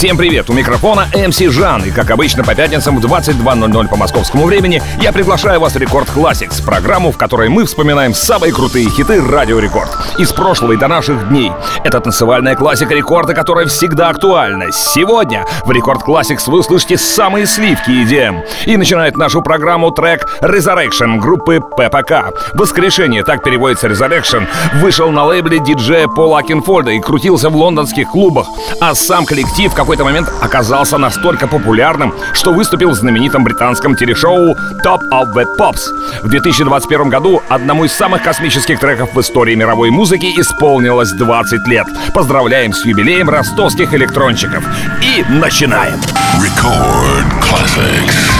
Всем привет! У микрофона MC Жан. И как обычно по пятницам в 22.00 по московскому времени я приглашаю вас в Record Classix, программу, в которой мы вспоминаем самые крутые хиты Радио Рекорд. Из прошлого и до наших дней. Это танцевальная классика рекорда, которая всегда актуальна. Сегодня в Рекорд Classics вы услышите самые сливки EDM. И начинает нашу программу трек Resurrection группы ППК. Воскрешение, так переводится Resurrection, вышел на лейбле диджея Пола Акинфольда и крутился в лондонских клубах. А сам коллектив, как какой-то момент оказался настолько популярным, что выступил в знаменитом британском телешоу Top of the Pops. В 2021 году одному из самых космических треков в истории мировой музыки исполнилось 20 лет. Поздравляем с юбилеем ростовских электронщиков. И начинаем. Record Classics.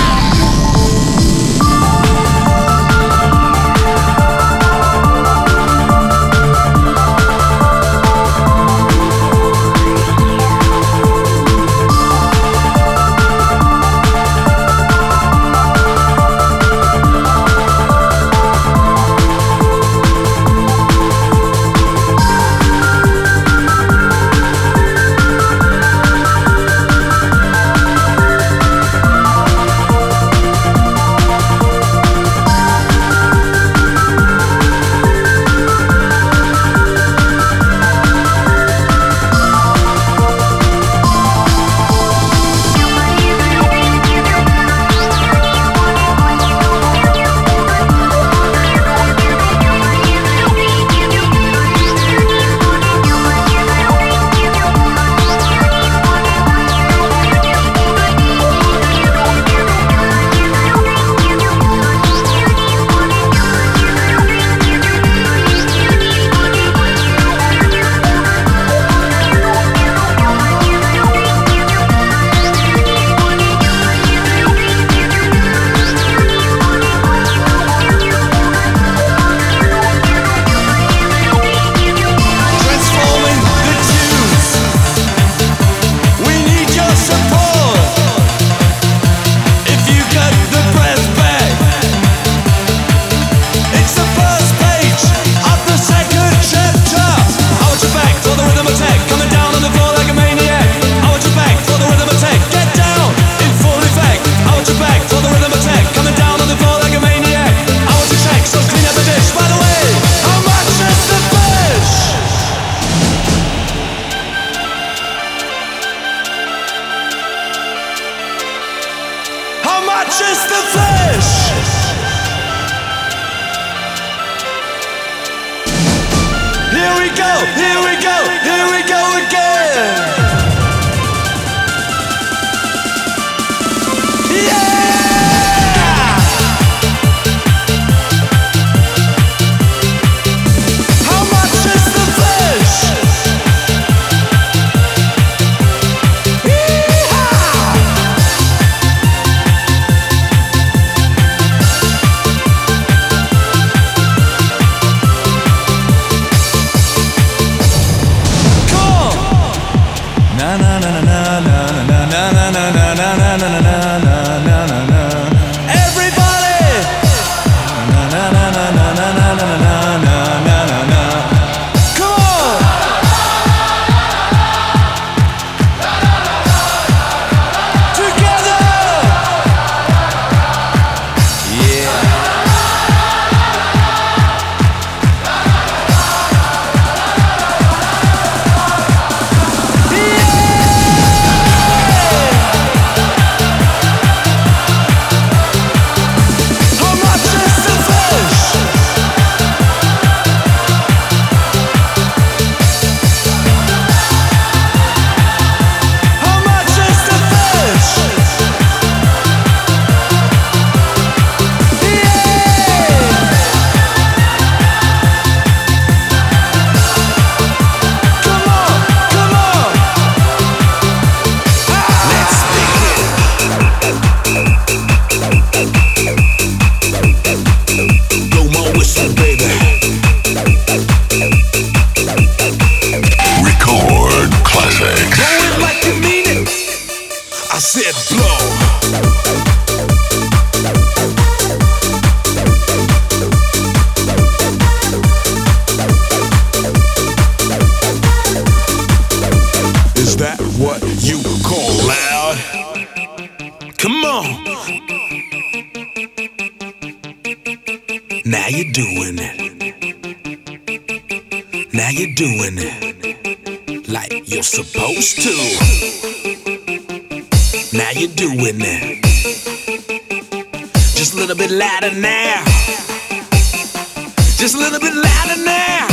Just a little bit louder now.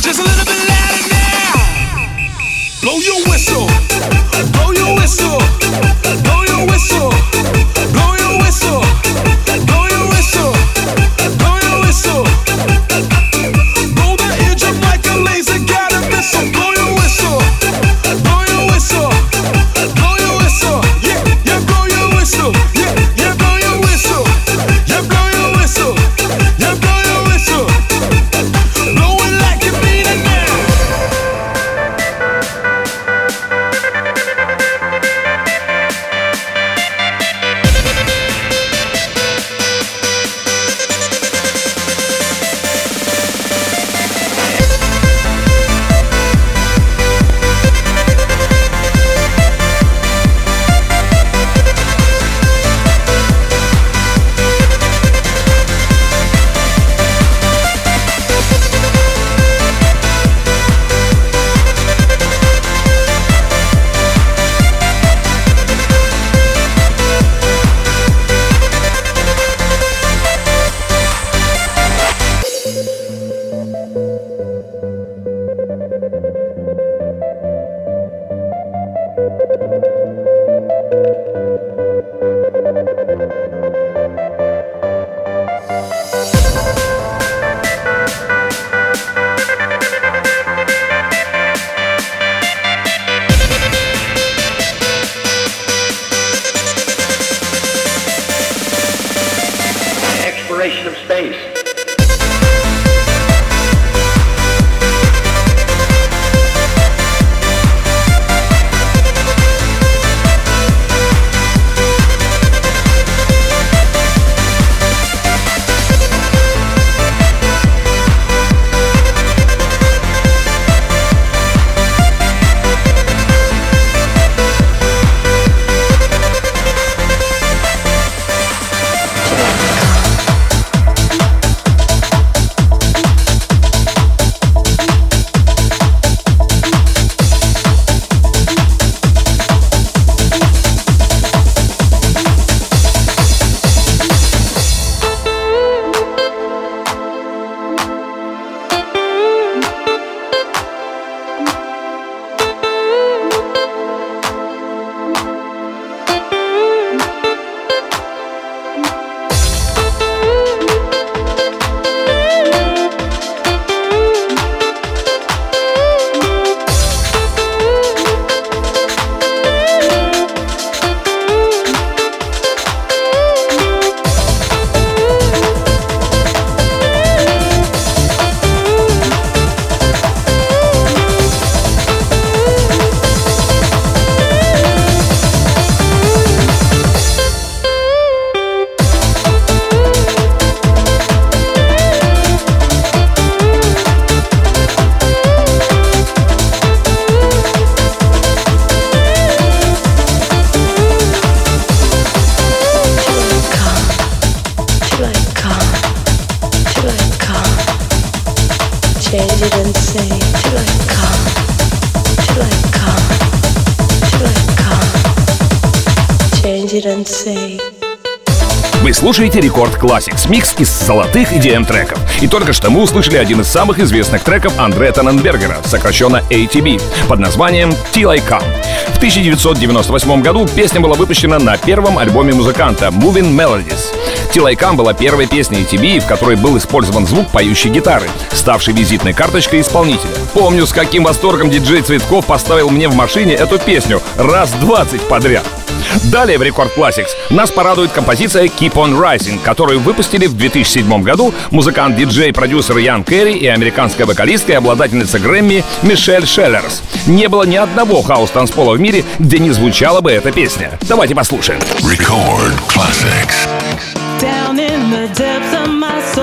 Just a little bit louder now. Blow your whistle. Blow your whistle. микс из золотых EDM-треков. И только что мы услышали один из самых известных треков Андре Таненбергера, сокращенно ATB, под названием «Till I Come». В 1998 году песня была выпущена на первом альбоме музыканта «Moving Melodies». «Till I Come» была первой песней ATB, в которой был использован звук поющей гитары, ставший визитной карточкой исполнителя. Помню, с каким восторгом диджей Цветков поставил мне в машине эту песню раз 20 подряд. Далее в Рекорд Classics нас порадует композиция Keep on Rising, которую выпустили в 2007 году музыкант, диджей, продюсер Ян Керри и американская вокалистка и обладательница Грэмми Мишель Шеллерс. Не было ни одного хаос-танцпола в мире, где не звучала бы эта песня. Давайте послушаем. Record Classics. Down in the depths of my soul.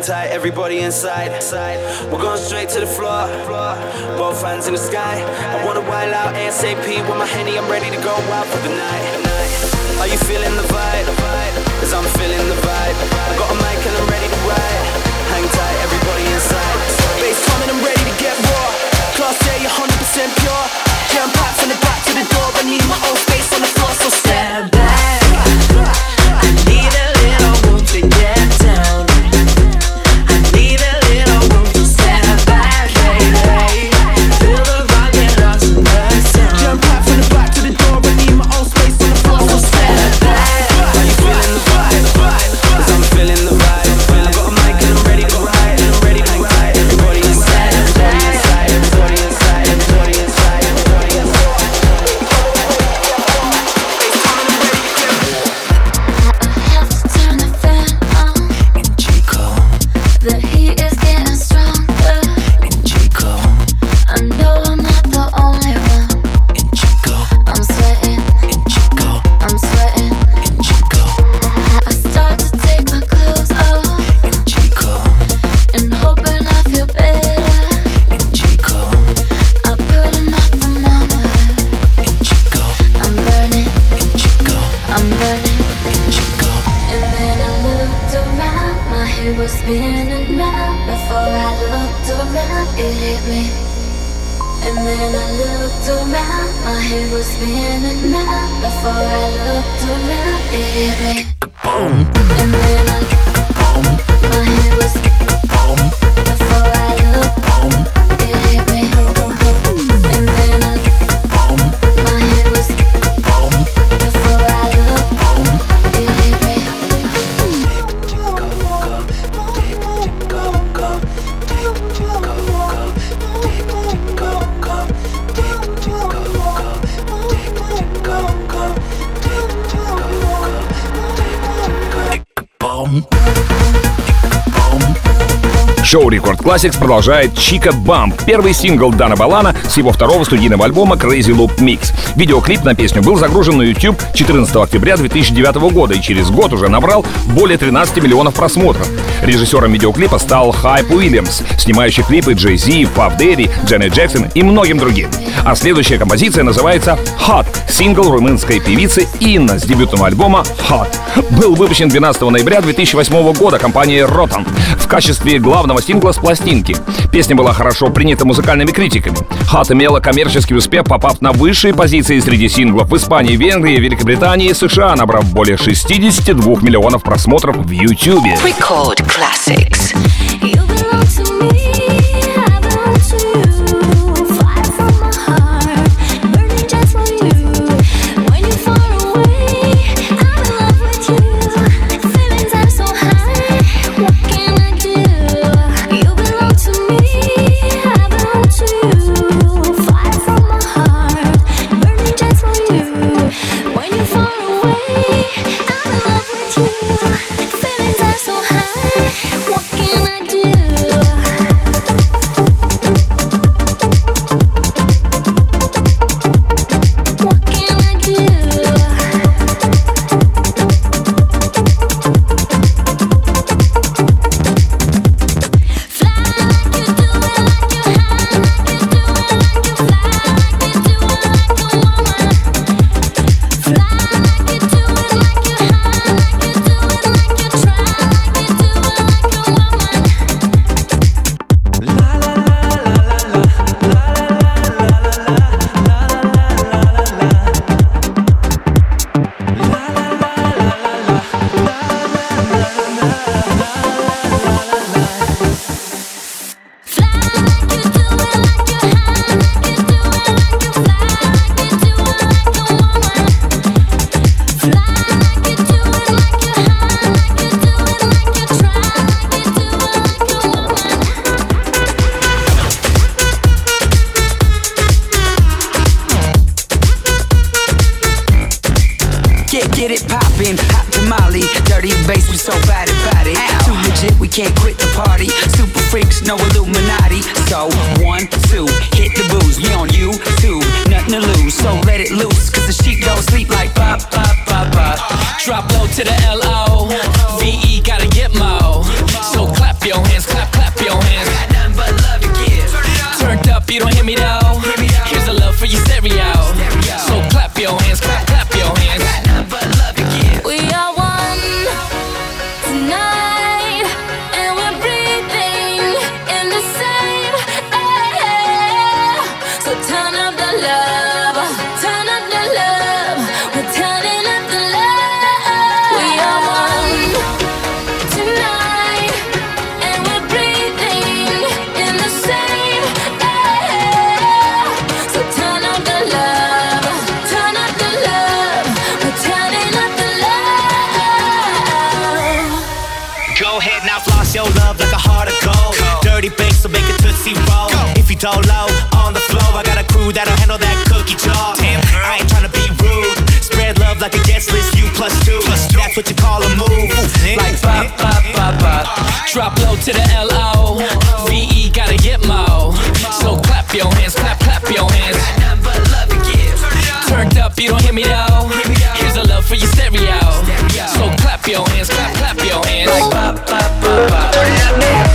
hang tight, everybody inside. Side. We're going straight to the floor. Both hands in the sky. I wanna wild out ASAP with my henny. I'm ready to go out for the night. Are you feeling the vibe? Cause I'm feeling the vibe. I got a mic and I'm ready to ride. Hang tight, everybody inside. Bass coming, I'm ready to get raw. Class A, 100% pure. Jump out from the back to the door. I need my own. baby. And then I. Boom. Шоу Record Classics продолжает Chica Bomb, первый сингл Дана Балана с его второго студийного альбома Crazy Loop Mix. Видеоклип на песню был загружен на YouTube 14 октября 2009 года и через год уже набрал более 13 миллионов просмотров. Режиссером видеоклипа стал Хайп Уильямс, снимающий клипы Джей Зи, Пафф Дэдди, Дженнет Джексон и многим другим. А следующая композиция называется Hot, сингл румынской певицы Инна с дебютного альбома Hot. Был выпущен 12 ноября 2008 года компанией Rotan в качестве главного сингла с пластинки. Песня была хорошо принята музыкальными критиками. Hot имела коммерческий успех, попав на высшие позиции среди синглов в Испании, Венгрии, Великобритании и США, набрав более 62 миллионов просмотров в YouTube. Record classics. You belong to me, roll. If low on the floor, I got a crew that'll handle that cookie jar. I ain't tryna be rude. Spread love like a guest list, you plus two. two. That's what you call a move. Like pop, pop, pop, pop Drop low to the L-O V-E gotta get mo So clap your hands, clap, clap your hands Nothing but love to give. Turned up, you don't hear me though Here's a love for your stereo So clap your hands, clap, clap your hands Like pop, pop, pop, pop.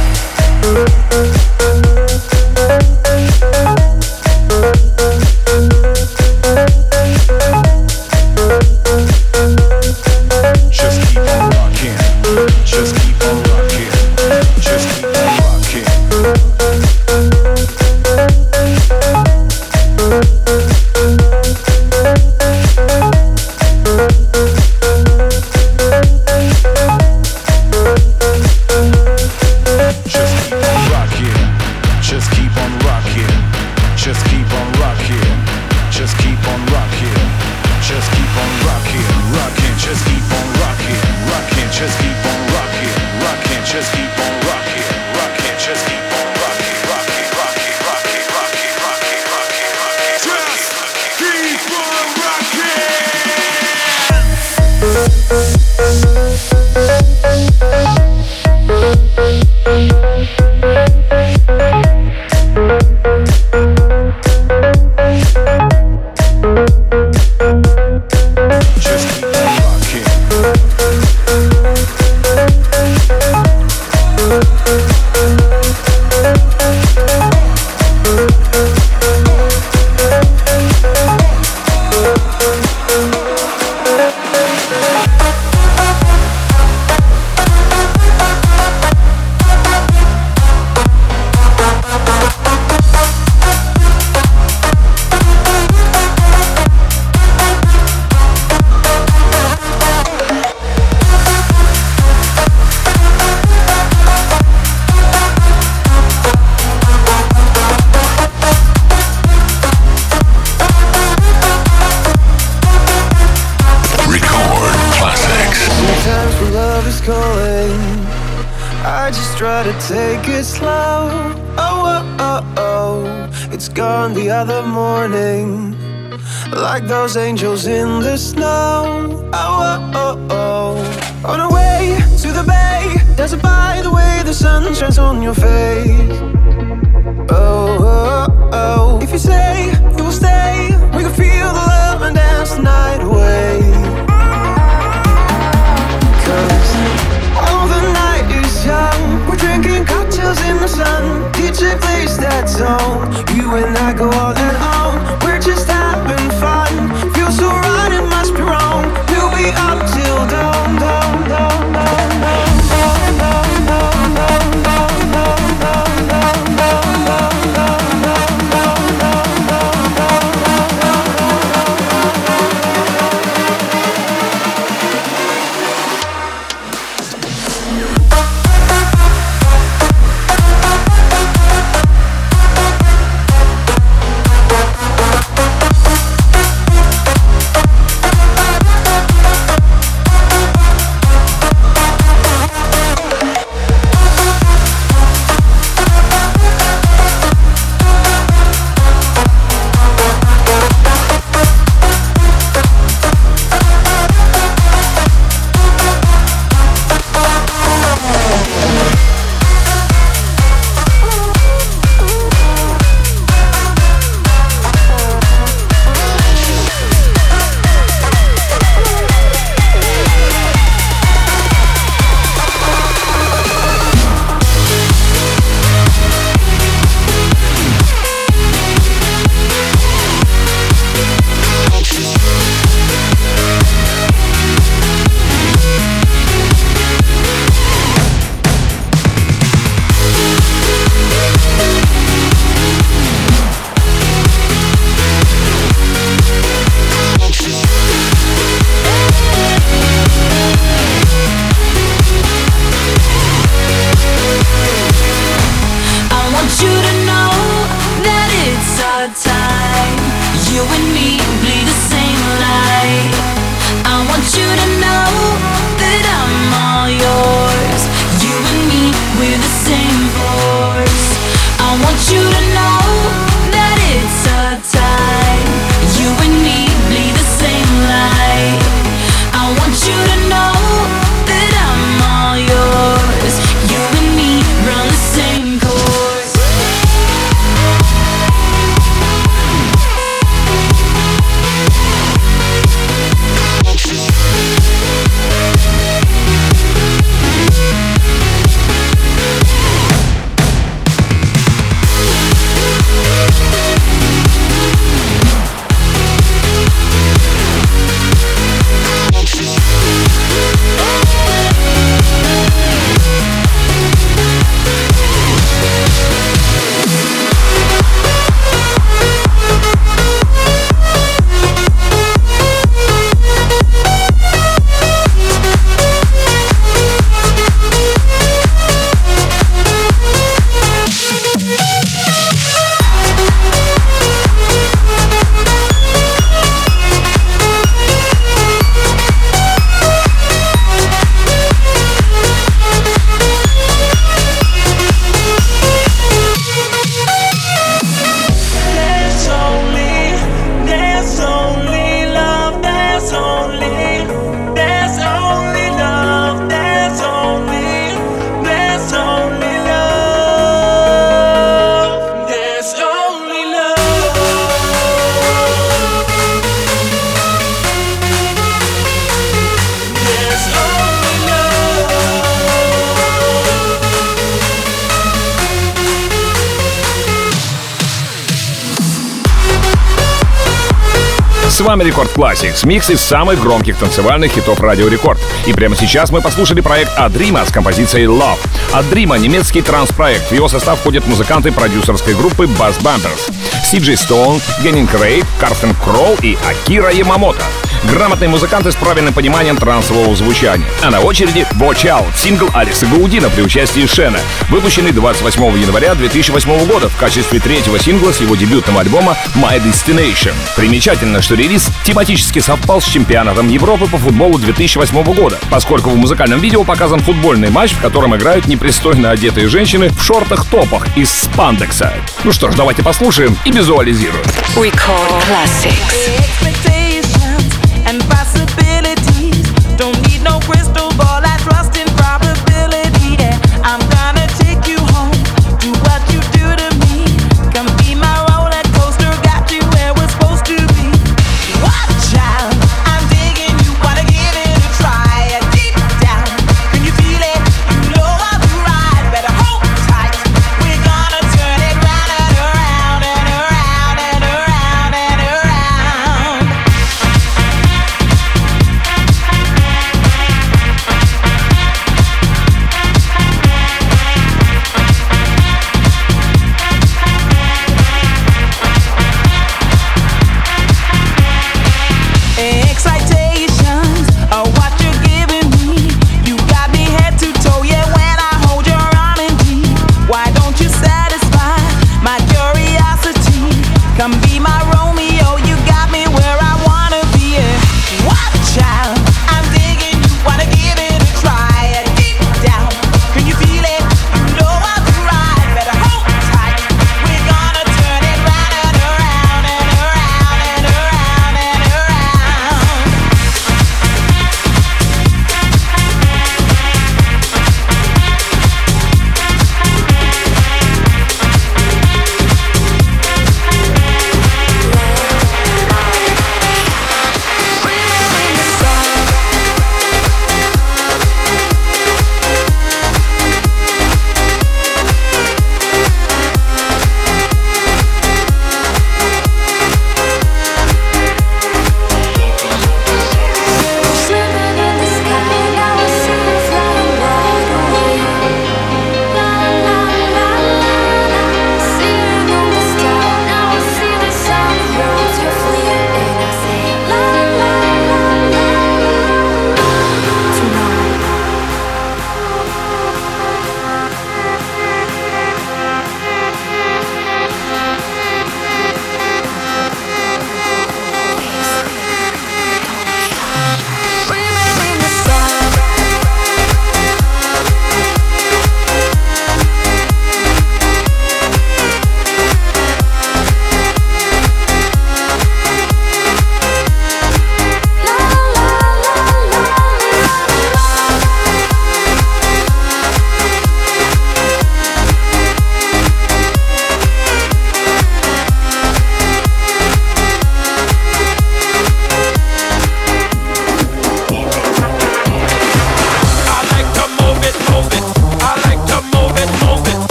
программа Record Classics микс из самых громких танцевальных хитов Радио Рекорд. И прямо сейчас мы послушали проект Адрима с композицией Love. Адрима — немецкий транс-проект. В его состав входят музыканты продюсерской группы Bass Bumpers, Си Джей Стоун, Геннинг Рейд, Карстен Кролл и Акира Ямамото. Грамотные музыканты с правильным пониманием трансового звучания. А на очереди Watch Out, сингл Алекса Гаудина при участии Шена, выпущенный 28 января 2008 года в качестве третьего сингла с его дебютного альбома My Destination. Примечательно, что релиз тематически совпал с чемпионатом Европы по футболу 2008 года, поскольку в музыкальном видео показан футбольный матч, в котором играют непристойно одетые женщины в шортах-топах из спандекса. Ну что ж, давайте послушаем и визуализируем. We call classics.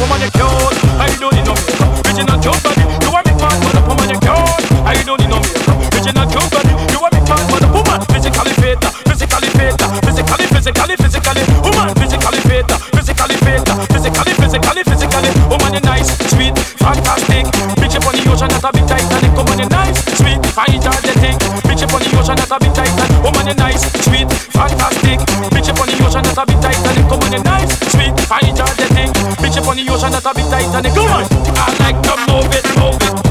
woman you cute. motion that a bit tight and it come on. I like to move it, move it.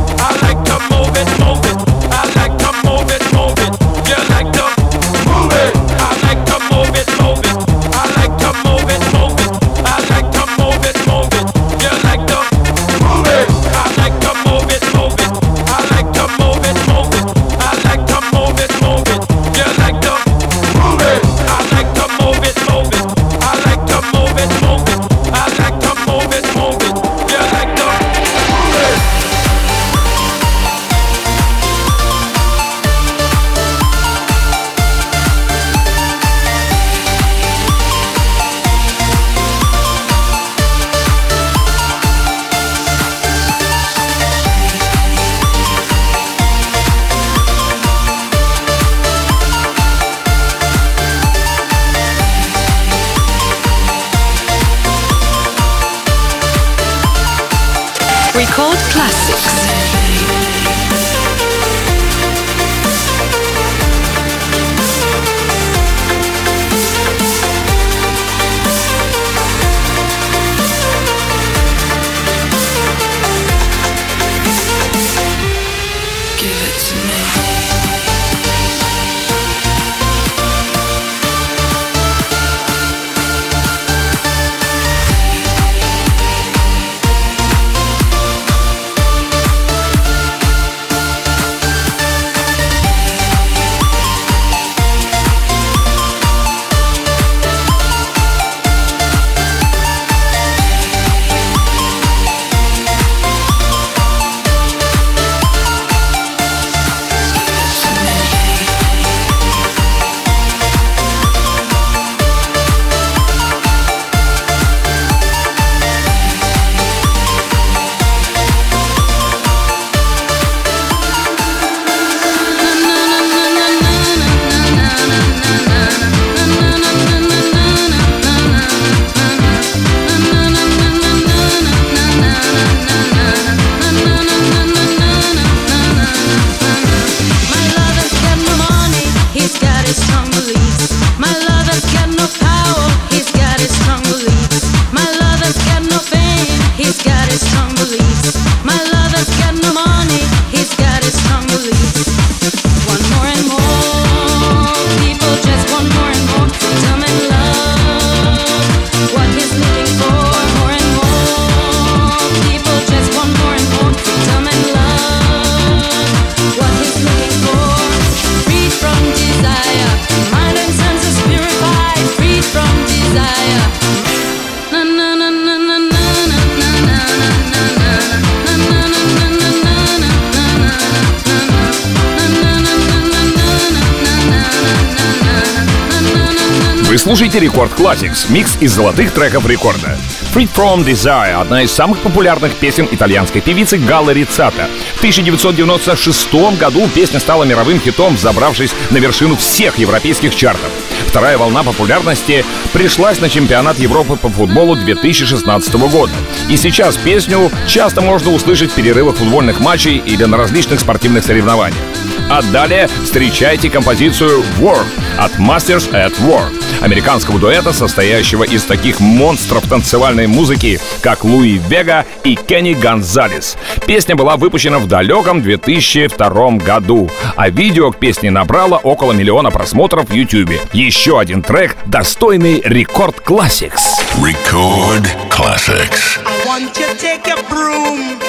Remix — микс из золотых треков рекорда. Free From Desire — одна из самых популярных песен итальянской певицы Галла Рицата. В 1996 году песня стала мировым хитом, забравшись на вершину всех европейских чартов. Вторая волна популярности пришлась на чемпионат Европы по футболу 2016 года. И сейчас песню часто можно услышать в перерывах футбольных матчей или на различных спортивных соревнованиях. А далее встречайте композицию Work от Masters at Work, американского дуэта, состоящего из таких монстров танцевальной музыки, как Луи Вега и Кенни Гонзалес. Песня была выпущена в далеком 2002 году, а видео к песне набрало около миллиона просмотров в YouTube. Еще один трек, достойный Рекорд Classics. Record Classics. I want you to take a broom.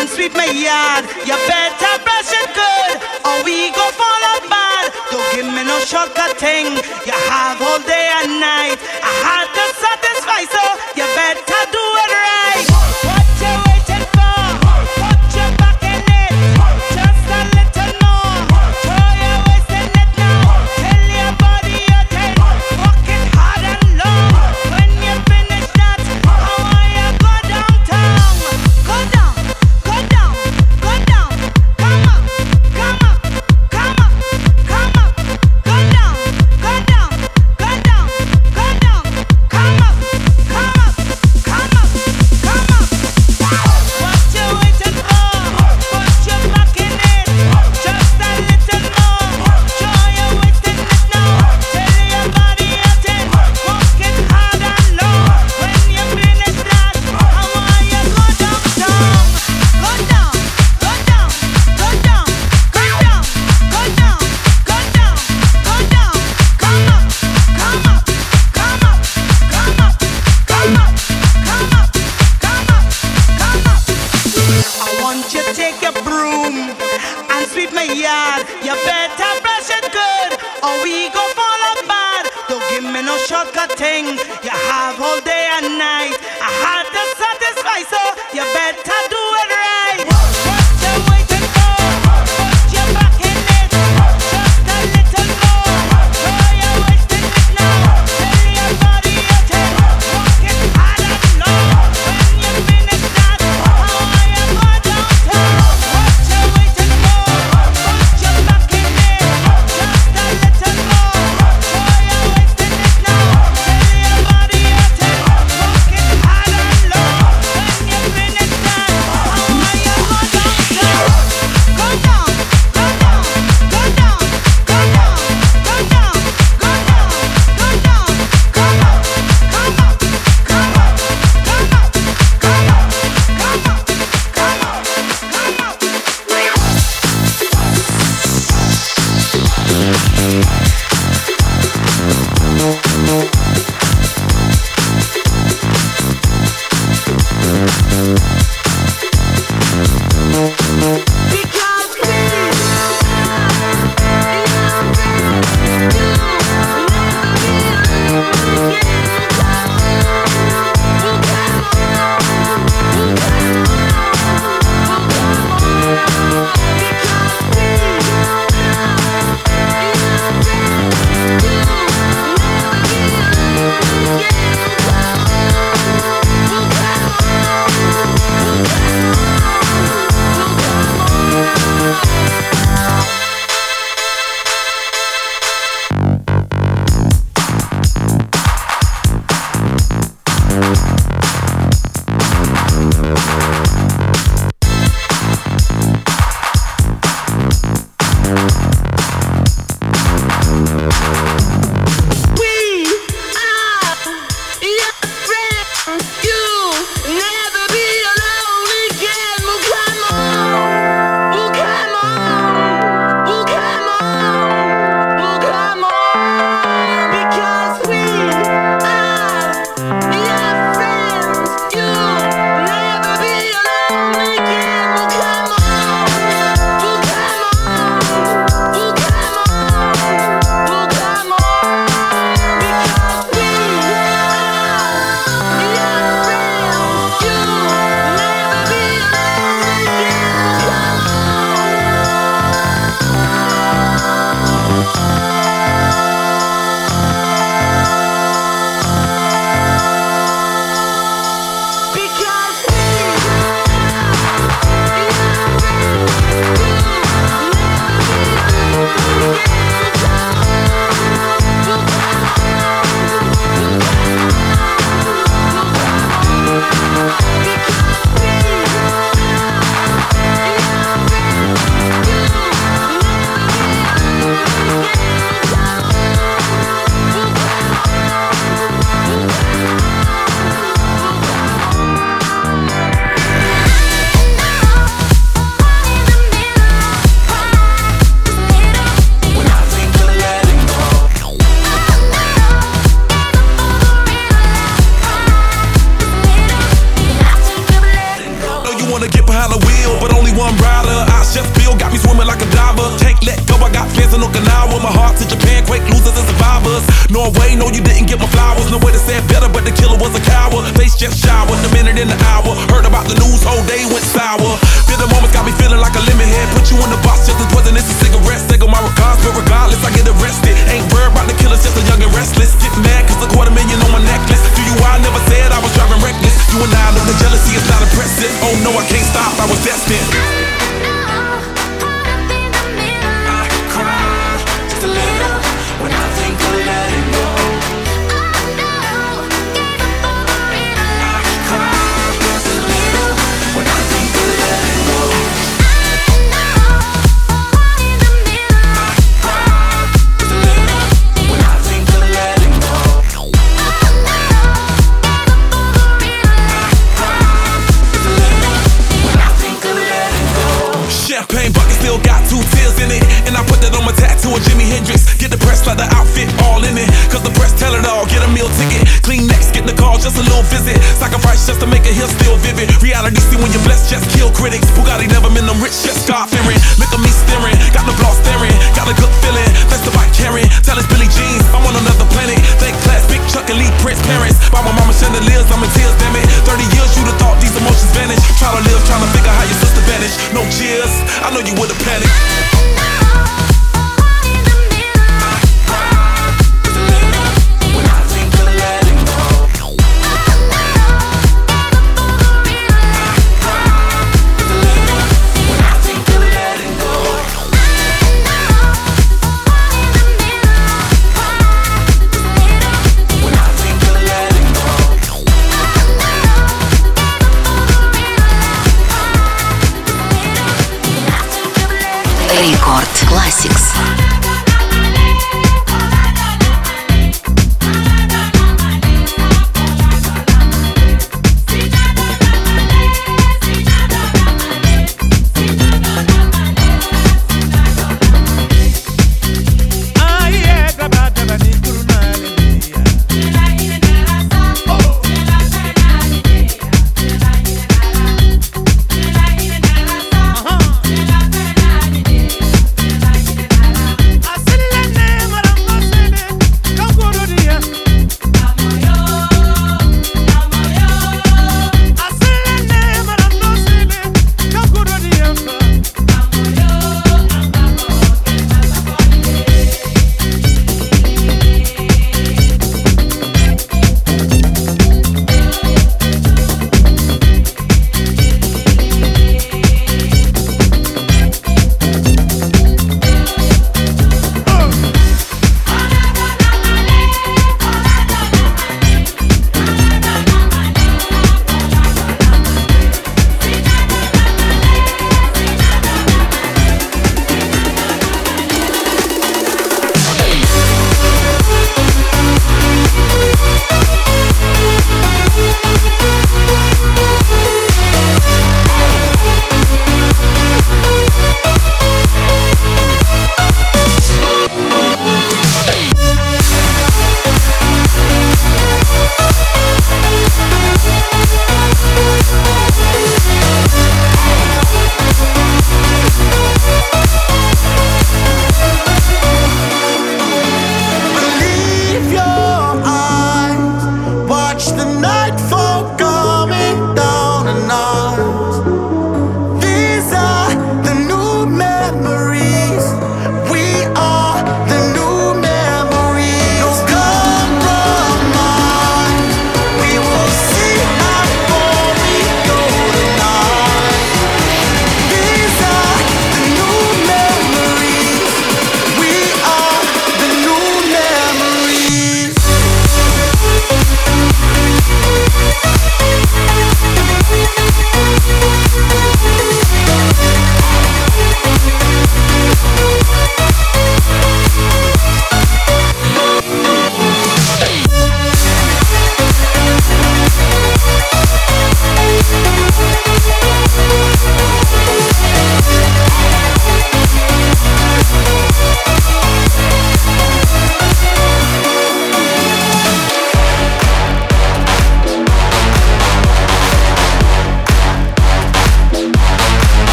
and sweep my yard. You better brush it good, or we go fall apart. Don't give me no shortcut thing. You have all day.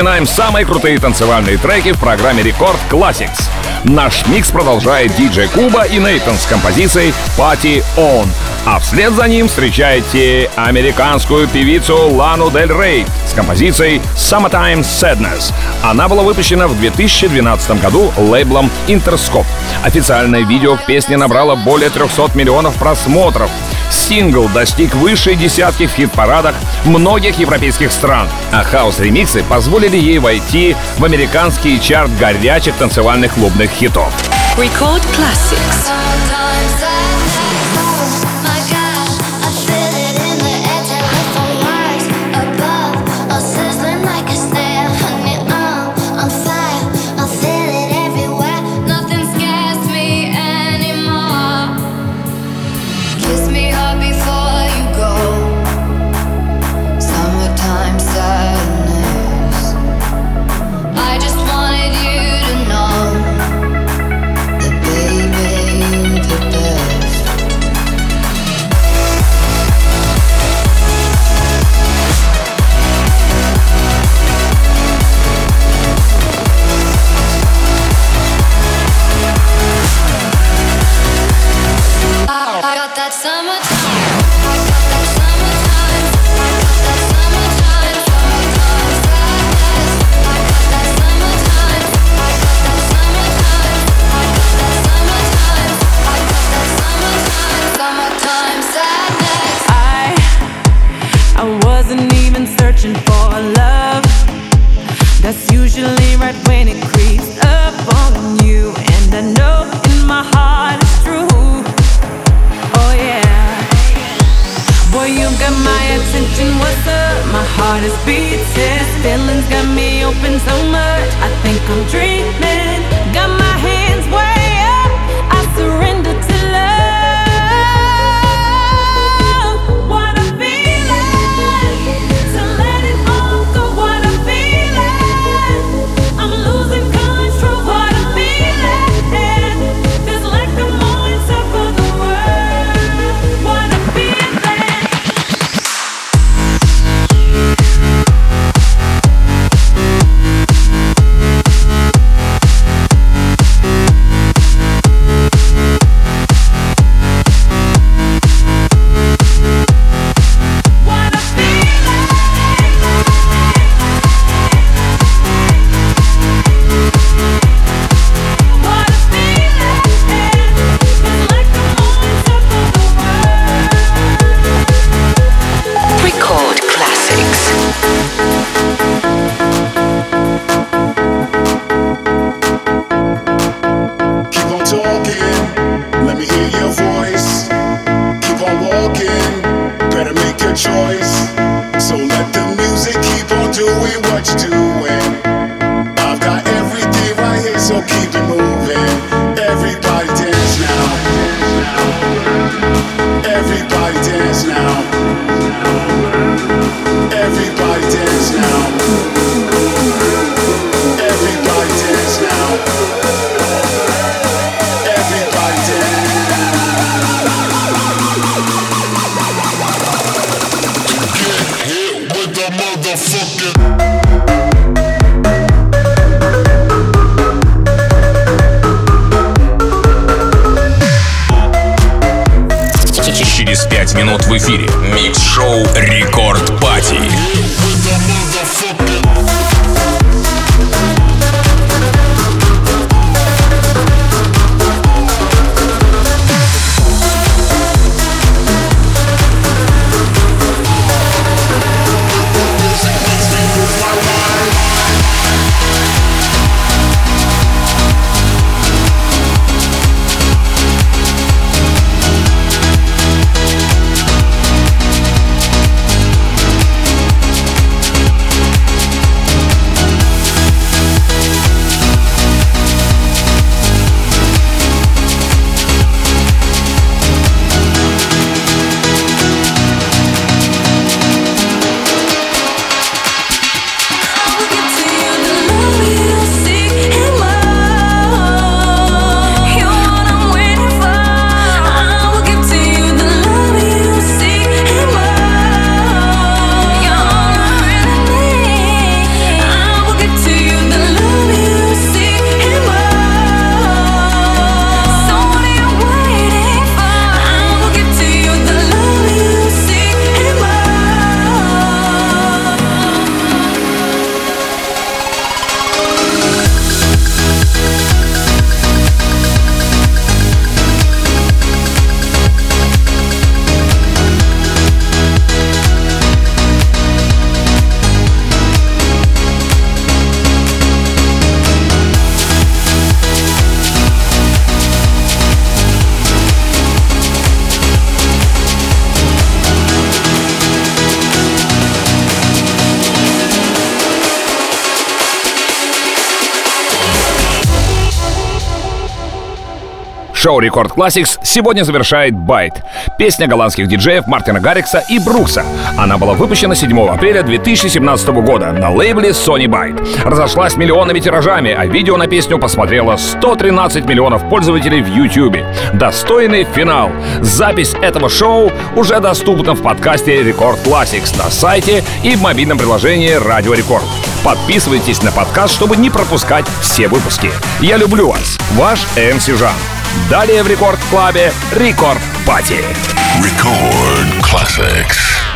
вспоминаем самые крутые танцевальные треки в программе Рекорд Classics. Наш микс продолжает диджей Куба и Нейтан с композицией Party On. А вслед за ним встречаете американскую певицу Лану Дель Рей с композицией Summertime Sadness. Она была выпущена в 2012 году лейблом Interscope. Официальное видео к песне набрало более 300 миллионов просмотров, сингл достиг высшей десятки в хит-парадах многих европейских стран, а хаос-ремиксы позволили ей войти в американский чарт горячих танцевальных клубных хитов. Record Classics. Шоу Record Classics сегодня завершает Байт. Песня голландских диджеев Мартина Гаррикса и Брукса. Она была выпущена 7 апреля 2017 года на лейбле Sony Byte. Разошлась миллионными тиражами, а видео на песню посмотрело 113 миллионов пользователей в YouTube. Достойный финал. Запись этого шоу уже доступна в подкасте Record Classics на сайте и в мобильном приложении Радио Рекорд. Подписывайтесь на подкаст, чтобы не пропускать все выпуски. Я люблю вас. Ваш МС Жан. Далее в Рекорд Клабе Рекорд Пати. Record Classics.